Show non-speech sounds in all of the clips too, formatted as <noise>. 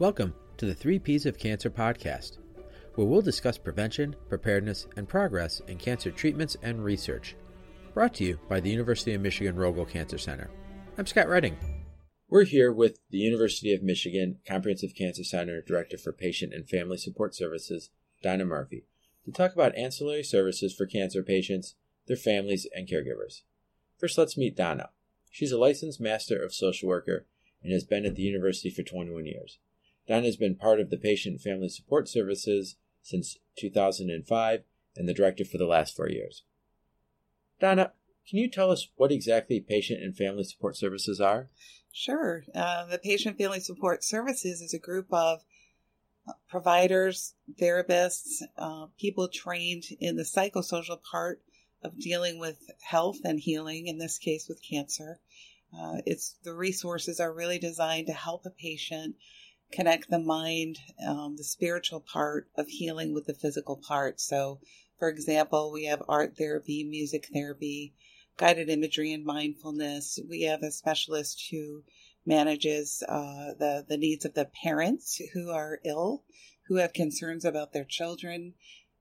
Welcome to the Three Ps of Cancer podcast, where we'll discuss prevention, preparedness, and progress in cancer treatments and research. Brought to you by the University of Michigan Rogel Cancer Center. I'm Scott Redding. We're here with the University of Michigan Comprehensive Cancer Center Director for Patient and Family Support Services, Donna Murphy, to talk about ancillary services for cancer patients, their families, and caregivers. First, let's meet Donna. She's a licensed Master of Social Worker and has been at the university for 21 years. Donna has been part of the Patient and Family Support Services since 2005 and the director for the last four years. Donna, can you tell us what exactly Patient and Family Support Services are? Sure. Uh, the Patient Family Support Services is a group of providers, therapists, uh, people trained in the psychosocial part of dealing with health and healing, in this case with cancer. Uh, it's the resources are really designed to help a patient connect the mind, um, the spiritual part of healing with the physical part. So, for example, we have art therapy, music therapy, guided imagery, and mindfulness. We have a specialist who manages uh, the the needs of the parents who are ill, who have concerns about their children.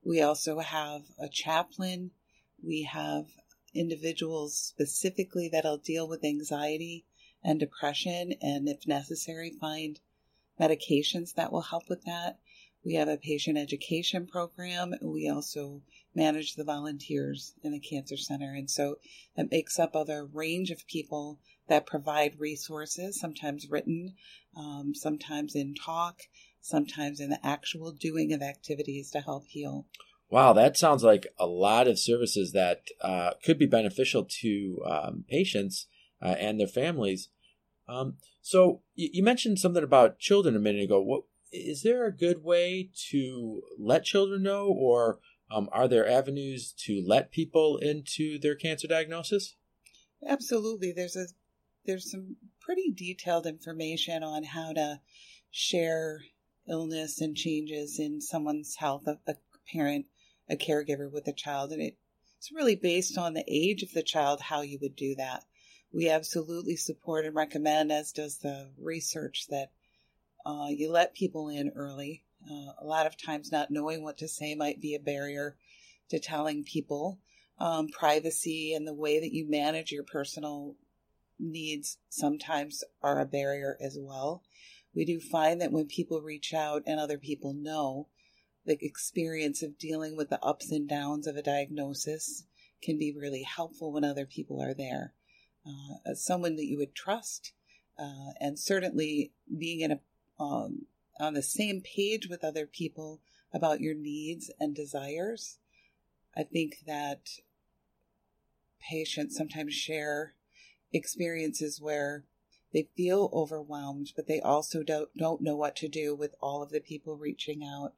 We also have a chaplain. We have individuals specifically that'll deal with anxiety and depression, and if necessary, find medications that will help with that. We have a patient education program. We also manage the volunteers in the Cancer Center. And so it makes up a range of people that provide resources, sometimes written, um, sometimes in talk, sometimes in the actual doing of activities to help heal. Wow, that sounds like a lot of services that uh, could be beneficial to um, patients uh, and their families. Um, so you mentioned something about children a minute ago. What is there a good way to let children know, or um, are there avenues to let people into their cancer diagnosis? Absolutely. There's a there's some pretty detailed information on how to share illness and changes in someone's health, a, a parent, a caregiver with a child, and it, it's really based on the age of the child how you would do that we absolutely support and recommend, as does the research, that uh, you let people in early. Uh, a lot of times, not knowing what to say might be a barrier to telling people. Um, privacy and the way that you manage your personal needs sometimes are a barrier as well. We do find that when people reach out and other people know, the experience of dealing with the ups and downs of a diagnosis can be really helpful when other people are there uh, someone that you would trust, uh, and certainly being in a um, on the same page with other people about your needs and desires. I think that patients sometimes share experiences where they feel overwhelmed, but they also don't, don't know what to do with all of the people reaching out.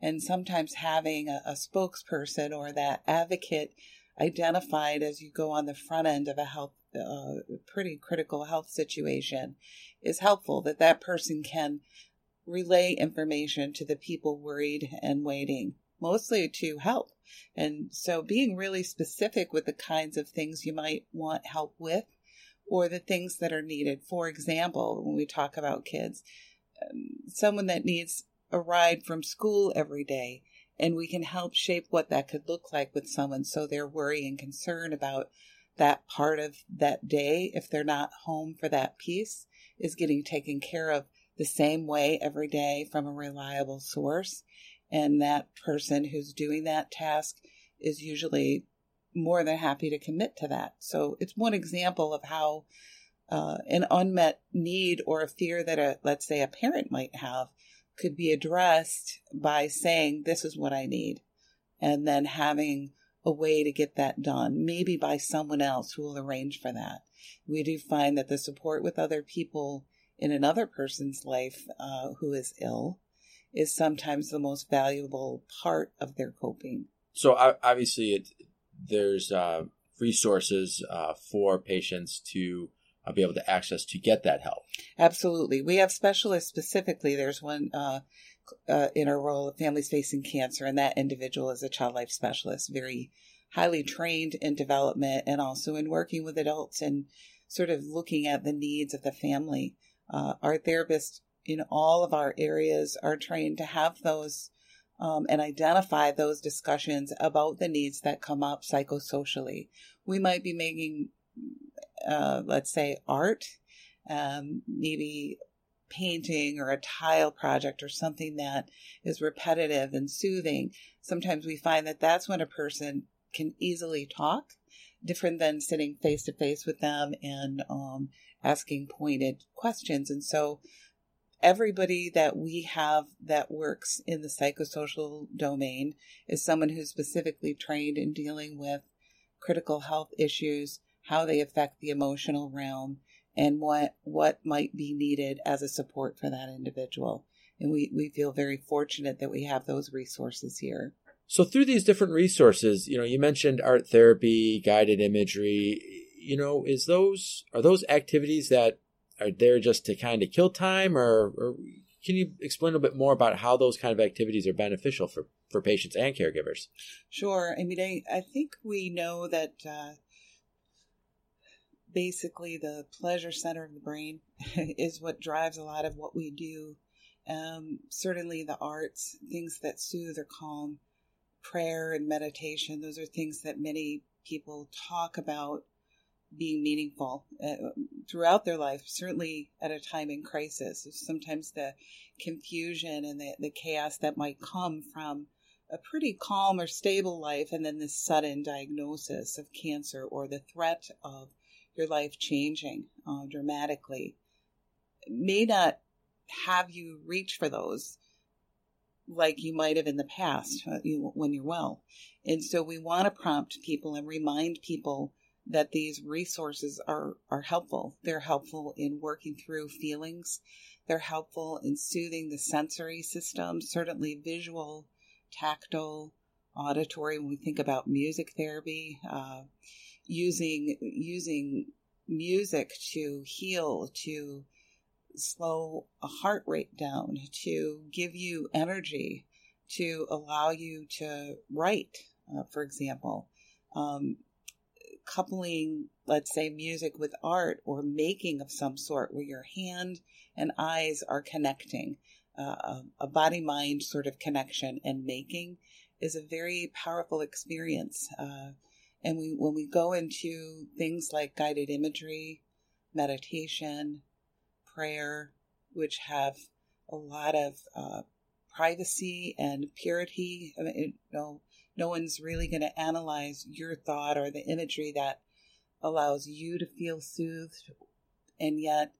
And sometimes having a, a spokesperson or that advocate identified as you go on the front end of a health uh, pretty critical health situation is helpful that that person can relay information to the people worried and waiting mostly to help. And so being really specific with the kinds of things you might want help with or the things that are needed. For example when we talk about kids um, someone that needs a ride from school every day and we can help shape what that could look like with someone so their worry and concern about that part of that day, if they're not home for that piece, is getting taken care of the same way every day from a reliable source. And that person who's doing that task is usually more than happy to commit to that. So it's one example of how uh, an unmet need or a fear that a let's say a parent might have could be addressed by saying this is what I need and then having a way to get that done, maybe by someone else who will arrange for that. We do find that the support with other people in another person's life uh, who is ill is sometimes the most valuable part of their coping. So obviously, it, there's uh, resources uh, for patients to uh, be able to access to get that help. Absolutely, we have specialists specifically. There's one uh, in a role of families facing cancer, and that individual is a child life specialist, very highly trained in development and also in working with adults and sort of looking at the needs of the family. Uh, our therapists in all of our areas are trained to have those um, and identify those discussions about the needs that come up psychosocially. We might be making, uh, let's say, art, um, maybe painting or a tile project or something that is repetitive and soothing. Sometimes we find that that's when a person can easily talk, different than sitting face to face with them and um, asking pointed questions. And so everybody that we have that works in the psychosocial domain is someone who's specifically trained in dealing with critical health issues, how they affect the emotional realm, and what what might be needed as a support for that individual. And we, we feel very fortunate that we have those resources here. So through these different resources, you know, you mentioned art therapy, guided imagery, you know, is those are those activities that are there just to kind of kill time or, or can you explain a little bit more about how those kind of activities are beneficial for, for patients and caregivers? Sure. I mean, I, I think we know that uh, basically the pleasure center of the brain <laughs> is what drives a lot of what we do. Um, certainly the arts, things that soothe or calm, prayer and meditation, those are things that many people talk about being meaningful uh, throughout their life, certainly at a time in crisis. Sometimes the confusion and the, the chaos that might come from a pretty calm or stable life and then this sudden diagnosis of cancer or the threat of your life changing uh, dramatically may not have you reach for those like you might have in the past uh, when you're well. And so we want to prompt people and remind people that these resources are, are helpful. They're helpful in working through feelings. They're helpful in soothing the sensory system, certainly visual, tactile, auditory. When we think about music therapy, uh, using using music to heal, to slow a heart rate down, to give you energy, to allow you to write, uh, for example. Um, coupling, let's say, music with art or making of some sort where your hand and eyes are connecting, uh, a body mind sort of connection and making is a very powerful experience. Uh, and we, when we go into things like guided imagery, meditation, prayer, which have a lot of uh, privacy and purity, I mean, you know, no one's really going to analyze your thought or the imagery that allows you to feel soothed and yet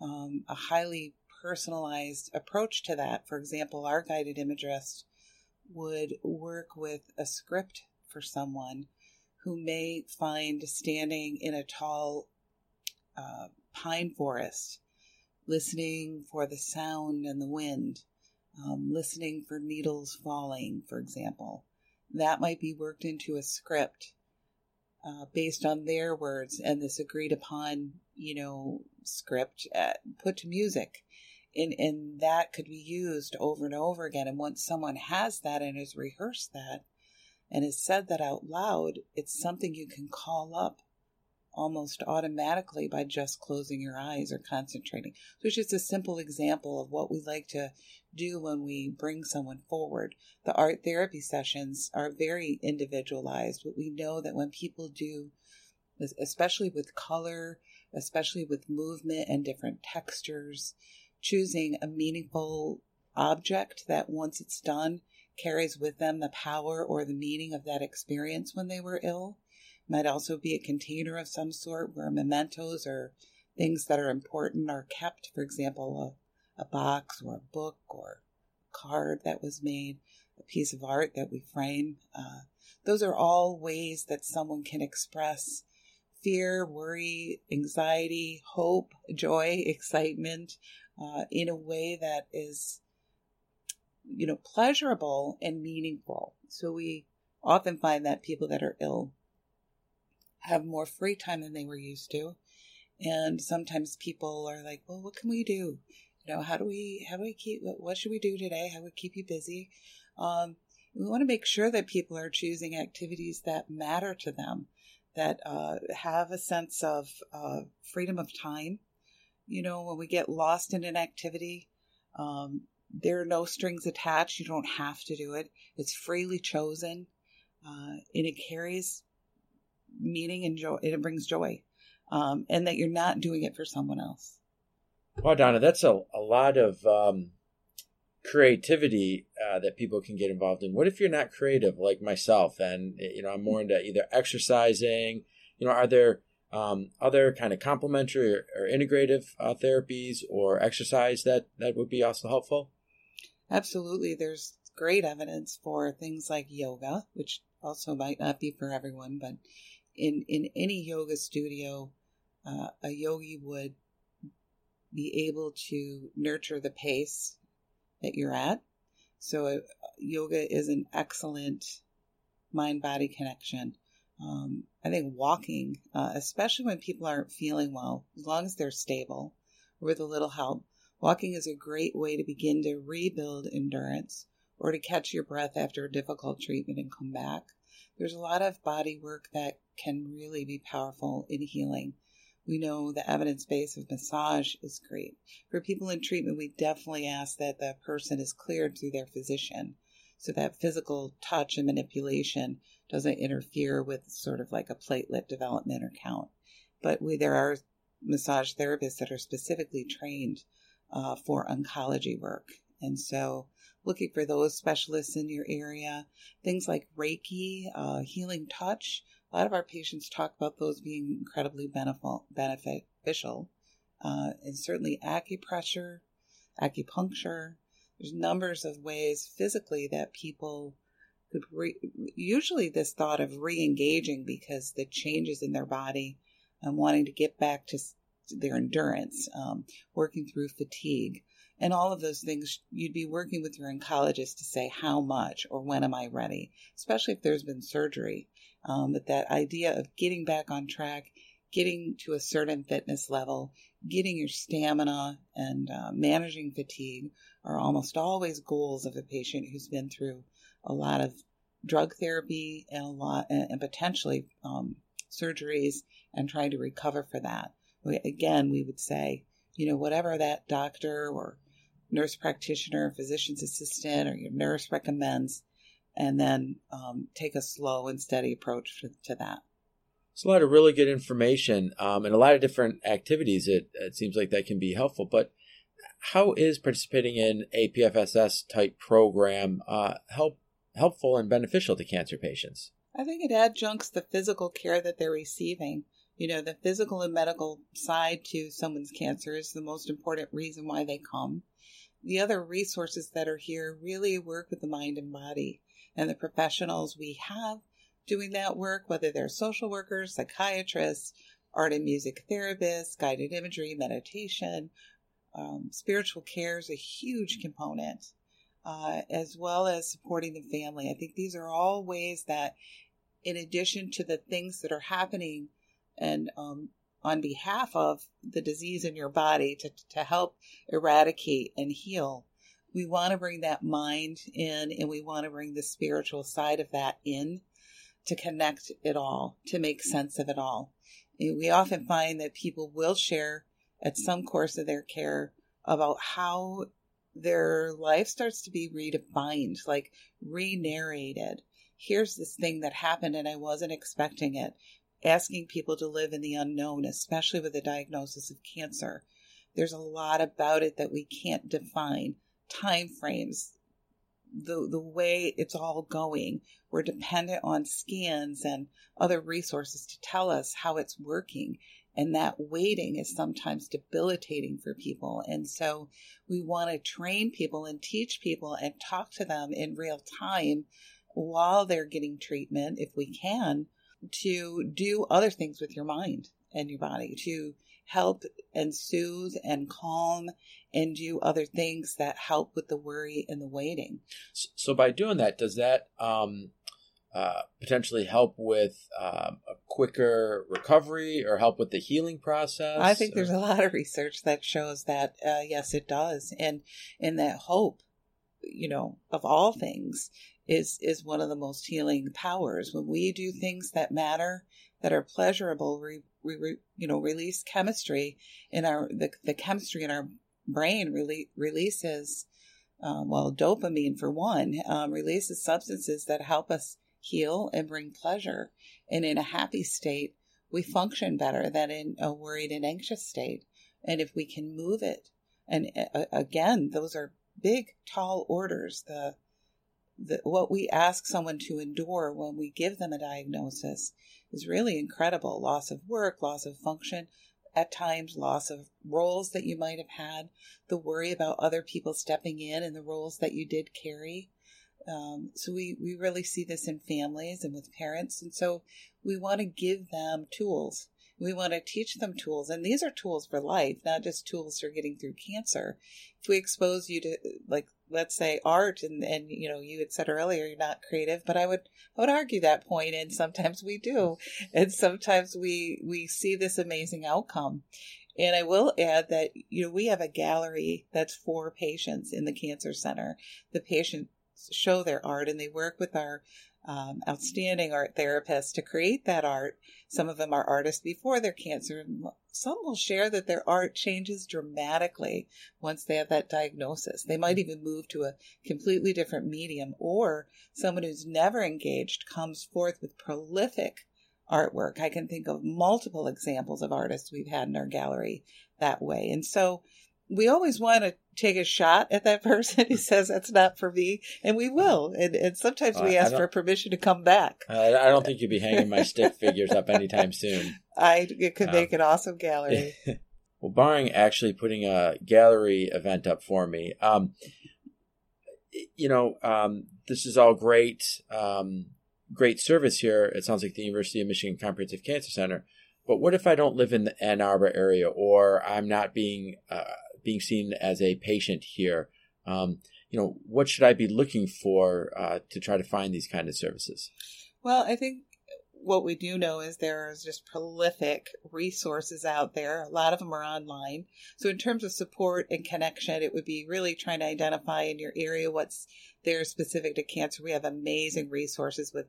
um, a highly personalized approach to that. For example, our guided imagerist would work with a script for someone who may find standing in a tall uh, pine forest, listening for the sound and the wind, um, listening for needles falling, for example, that might be worked into a script uh, based on their words and this agreed upon, you know, script uh, put to music. And, and that could be used over and over again. And once someone has that and has rehearsed that and has said that out loud, it's something you can call up almost automatically by just closing your eyes or concentrating. So it's just a simple example of what we like to do when we bring someone forward. The art therapy sessions are very individualized, but we know that when people do, especially with color, especially with movement and different textures, choosing a meaningful object that once it's done carries with them the power or the meaning of that experience when they were ill might also be a container of some sort where mementos or things that are important are kept. For example, a, a box or a book or a card that was made, a piece of art that we frame. Uh, those are all ways that someone can express fear, worry, anxiety, hope, joy, <laughs> excitement uh, in a way that is, you know, pleasurable and meaningful. So we often find that people that are ill have more free time than they were used to. And sometimes people are like, well, what can we do? You know, how do we, how do we keep, what should we do today? How do we keep you busy? Um, we want to make sure that people are choosing activities that matter to them, that uh, have a sense of uh, freedom of time. You know, when we get lost in an activity, Um, there are no strings attached. You don't have to do it. It's freely chosen, uh, and it carries meaning and joy. It brings joy, um, and that you're not doing it for someone else. Wow, Donna, that's a, a lot of um, creativity uh, that people can get involved in. What if you're not creative like myself, and you know I'm more into either exercising? You know, are there um, other kind of complementary or, or integrative uh, therapies or exercise that that would be also helpful? Absolutely. There's great evidence for things like yoga, which also might not be for everyone, but in, in any yoga studio, uh, a yogi would be able to nurture the pace that you're at. So, uh, yoga is an excellent mind body connection. Um, I think walking, uh, especially when people aren't feeling well, as long as they're stable with a little help, Walking is a great way to begin to rebuild endurance or to catch your breath after a difficult treatment and come back. There's a lot of body work that can really be powerful in healing. We know the evidence base of massage is great. For people in treatment, we definitely ask that the person is cleared through their physician so that physical touch and manipulation doesn't interfere with sort of like a platelet development or count. But we, there are massage therapists that are specifically trained uh, for oncology work. And so, looking for those specialists in your area, things like Reiki, uh, healing touch. A lot of our patients talk about those being incredibly beneficial, uh, and certainly acupressure, acupuncture. There's numbers of ways physically that people could re- usually this thought of re-engaging because the changes in their body and wanting to get back to their endurance, um, working through fatigue, and all of those things. You'd be working with your oncologist to say how much or when am I ready, especially if there's been surgery. Um, but that idea of getting back on track, getting to a certain fitness level, getting your stamina, and uh, managing fatigue are almost always goals of a patient who's been through a lot of drug therapy and a lot and, potentially um, surgeries and trying to recover for that again, we would say, you know, whatever that doctor or nurse practitioner, physician's assistant, or your nurse recommends, and then um, take a slow and steady approach to, to that. It's a lot of really good information um, and a lot of different activities. It, it seems like that can be helpful. But how is participating in a PFSS type program uh, help helpful and beneficial to cancer patients? I think it adjuncts the physical care that they're receiving. You know, the physical and medical side to someone's cancer is the most important reason why they come. The other resources that are here really work with the mind and body. And the professionals we have doing that work, whether they're social workers, psychiatrists, art and music therapists, guided imagery, meditation, um, spiritual care is a huge component, uh, as well as supporting the family. I think these are all ways that, in addition to the things that are happening and um, on behalf of the disease in your body to, to help eradicate and heal. We want to bring that mind in and we want to bring the spiritual side of that in to connect it all, to make sense of it all. We often find that people will share at some course of their care about how their life starts to be redefined, like re narrated. Here's this thing that happened and I wasn't expecting it asking people to live in the unknown, especially with a diagnosis of cancer. There's a lot about it that we can't define. Time frames, the the way it's all going. We're dependent on scans and other resources to tell us how it's working. And that waiting is sometimes debilitating for people. And so we want to train people and teach people and talk to them in real time while they're getting treatment, if we can, to do other things with your mind and your body to help and soothe and calm and do other things that help with the worry and the waiting. So, by doing that, does that um, uh, potentially help with um, a quicker recovery or help with the healing process? I think or? there's a lot of research that shows that uh, yes, it does, and and that hope, you know, of all things is is one of the most healing powers. When we do things that matter, that are pleasurable, we, we you know release chemistry in our the, the chemistry in our brain rele- releases, um, well, dopamine for one, um, releases substances that help us heal and bring pleasure. And in a happy state, we function better than in a worried and anxious state. And if we can move it, and uh, again, those are big, tall orders. The the, what we ask someone to endure when we give them a diagnosis is really incredible loss of work, loss of function, at times loss of roles that you might have had, the worry about other people stepping in and the roles that you did carry. Um, so we, we really see this in families and with parents. And so we want to give them tools. We want to teach them tools. And these are tools for life, not just tools for getting through cancer. If we expose you to like let's say art and and you know you had said earlier you're not creative but i would i would argue that point and sometimes we do and sometimes we we see this amazing outcome and i will add that you know we have a gallery that's for patients in the cancer center the patients show their art and they work with our um, outstanding art therapists to create that art. Some of them are artists before their cancer, some will share that their art changes dramatically once they have that diagnosis. They might even move to a completely different medium, or someone who's never engaged comes forth with prolific artwork. I can think of multiple examples of artists we've had in our gallery that way. And so we always want to take a shot at that <laughs> person who says that's not for me, and we will. And, and sometimes we ask for permission to come back. I, I don't think you'd be hanging my stick figures up anytime soon. <laughs> I it could make um, an awesome gallery. <laughs> well, barring actually putting a gallery event up for me, um, you know, um, this is all great, um, great service here. It sounds like the University of Michigan Comprehensive Cancer Center. But what if I don't live in the Ann Arbor area, or I'm not being uh, being seen as a patient here. Um, you know, what should I be looking for uh, to try to find these kind of services? Well, I think what we do know is there is just prolific resources out there. A lot of them are online. So, in terms of support and connection, it would be really trying to identify in your area what's there specific to cancer. We have amazing resources with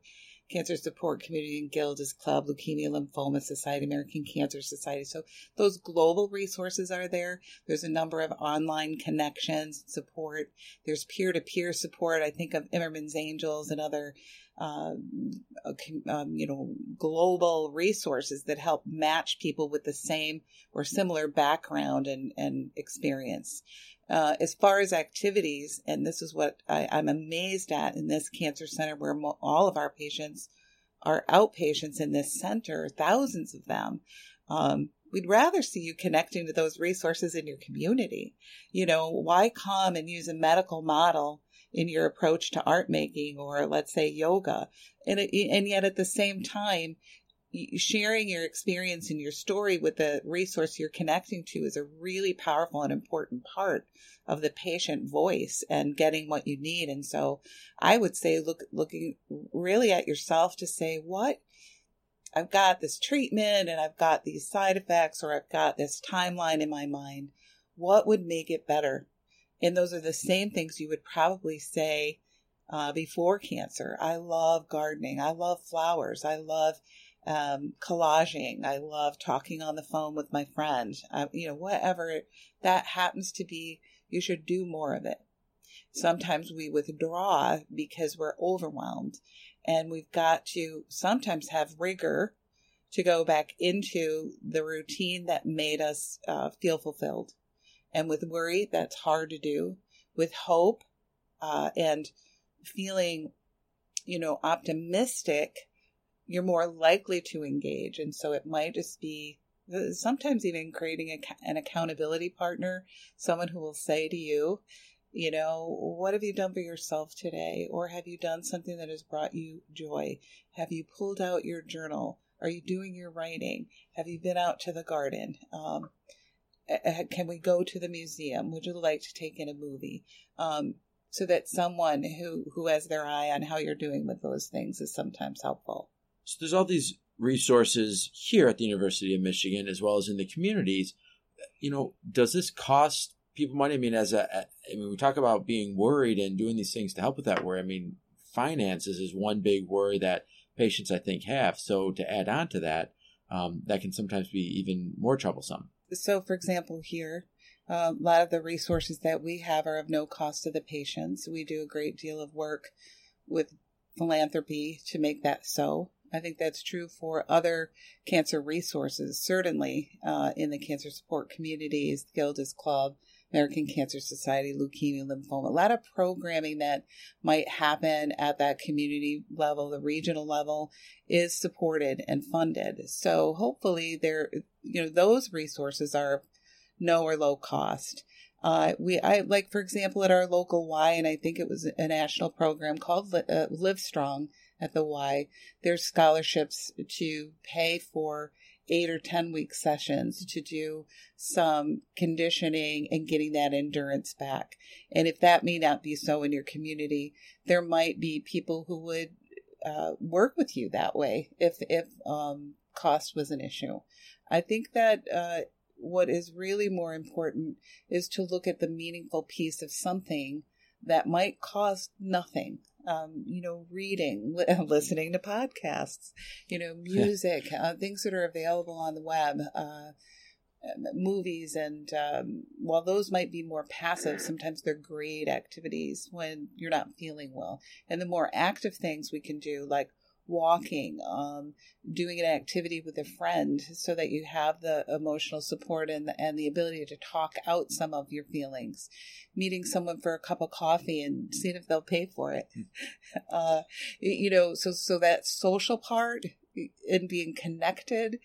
Cancer Support Community and Gilda's Club, Leukemia Lymphoma Society, American Cancer Society. So those global resources are there. There's a number of online connections, support. There's peer to peer support. I think of Imerman's Angels and other um, um, you know, global resources that help match people with the same or similar background and, and experience. Uh, as far as activities, and this is what I, am amazed at in this cancer center where mo- all of our patients are outpatients in this center, thousands of them. Um, we'd rather see you connecting to those resources in your community. You know, why come and use a medical model in your approach to art making or let's say yoga? And, and yet at the same time, sharing your experience and your story with the resource you're connecting to is a really powerful and important part of the patient voice and getting what you need. And so I would say look looking really at yourself to say what I've got this treatment and I've got these side effects or I've got this timeline in my mind. What would make it better? And those are the same things you would probably say uh, before cancer. I love gardening. I love flowers. I love um, collaging. I love talking on the phone with my friend. Uh, you know, whatever that happens to be, you should do more of it. Sometimes we withdraw because we're overwhelmed, and we've got to sometimes have rigor to go back into the routine that made us uh, feel fulfilled. And with worry, that's hard to do. With hope uh, and feeling, you know, optimistic, you're more likely to engage. And so it might just be sometimes even creating a, an accountability partner, someone who will say to you, you know, what have you done for yourself today? Or have you done something that has brought you joy? Have you pulled out your journal? Are you doing your writing? Have you been out to the garden? Um, can we go to the museum? Would you like to take in a movie? Um, so that someone who, who has their eye on how you're doing with those things is sometimes helpful. So there's all these resources here at the University of Michigan as well as in the communities. You know, does this cost people money? I mean, as a, I mean, we talk about being worried and doing these things to help with that worry. I mean, finances is one big worry that patients I think have. So to add on to that, um, that can sometimes be even more troublesome. So, for example, here Uh, a lot of the resources that we have are of no cost to the patients. We do a great deal of work with philanthropy to make that so. I think that's true for other cancer resources, certainly uh, in the cancer support communities, Gilda's Club, American Cancer Society, Leukemia, Lymphoma. A lot of programming that might happen at that community level, the regional level, is supported and funded. So hopefully, there, you know, those resources are no or low cost. Uh, we, I like, for example, at our local Y, and I think it was a national program called uh, Livestrong at the Y. There's scholarships to pay for eight or 10 week sessions to do some conditioning and getting that endurance back. And if that may not be so in your community, there might be people who would uh, work with you that way if, if um, cost was an issue. I think that uh, what is really more important is to look at the meaningful piece of something that might cost nothing. Um, you know, reading, <laughs> listening to podcasts, you know, music, uh, things that are available on the web, uh, movies, and um, while those might be more passive, sometimes they're great activities when you're not feeling well. And the more active things we can do, like walking, um, doing an activity with a friend so that you have the emotional support and the, and the ability to talk out some of your feelings, meeting someone for a cup of coffee and seeing if they'll pay for it. Hmm. <laughs> Uh, you know, so, so that social part and being connected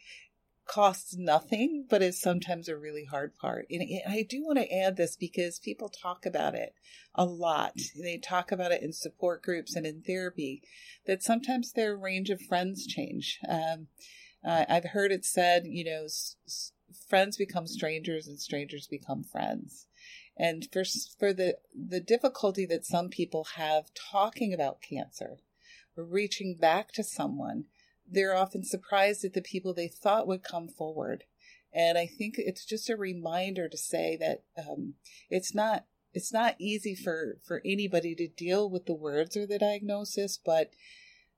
costs nothing, but is sometimes a really hard part. And I do want to add this because people talk about it a lot. They talk about it in support groups and in therapy, that sometimes their range of friends change. Um, uh, I've heard it said, you know, s- s- friends become strangers and strangers become friends. And for, for the, the difficulty that some people have talking about cancer reaching back to someone, they're often surprised at the people they thought would come forward. And I think it's just a reminder to say that um, it's not it's not easy for for anybody to deal with the words or the diagnosis, but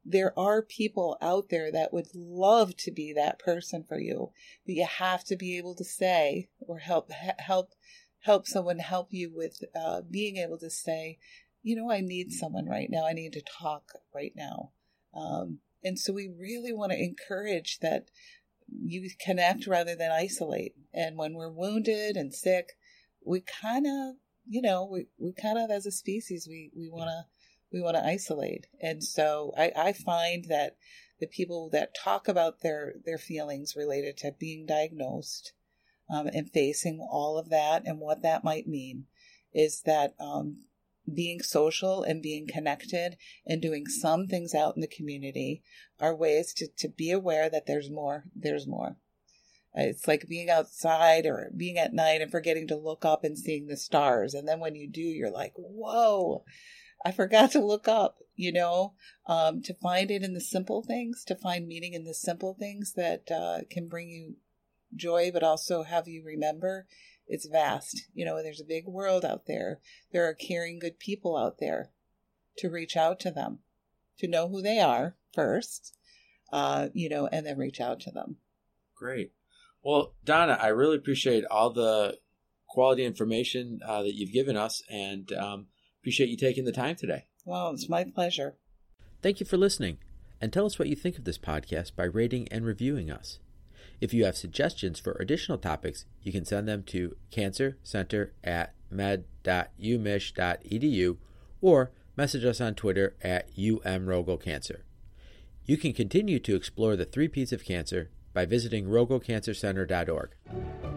there are people out there that would love to be that person for you. But you have to be able to say or help help help someone help you with uh, being able to say, you know, I need someone right now. I need to talk right now. Um, and so we really want to encourage that you connect rather than isolate. And when we're wounded and sick, we kind of, you know, we, we kind of as a species, we, we want to, we want to isolate. And so I, I find that the people that talk about their, their feelings related to being diagnosed um, and facing all of that and what that might mean is that um, being social and being connected and doing some things out in the community are ways to, to be aware that there's more, there's more. It's like being outside or being at night and forgetting to look up and seeing the stars. And then when you do, you're like, whoa, I forgot to look up, you know, um, to find it in the simple things, to find meaning in the simple things that uh, can bring you joy, but also have you remember it's vast. You know, there's a big world out there. There are caring, good people out there to reach out to them, to know who they are first, uh, you know, and then reach out to them. Great. Well, Donna, I really appreciate all the quality information uh, that you've given us and um, appreciate you taking the time today. Well, it's my pleasure. Thank you for listening. And tell us what you think of this podcast by rating and reviewing us. If you have suggestions for additional topics, you can send them to cancercenter at med.umich.edu or message us on Twitter at umrogelcancer. You can continue to explore the three P's of cancer by visiting rogelcancercenter.org.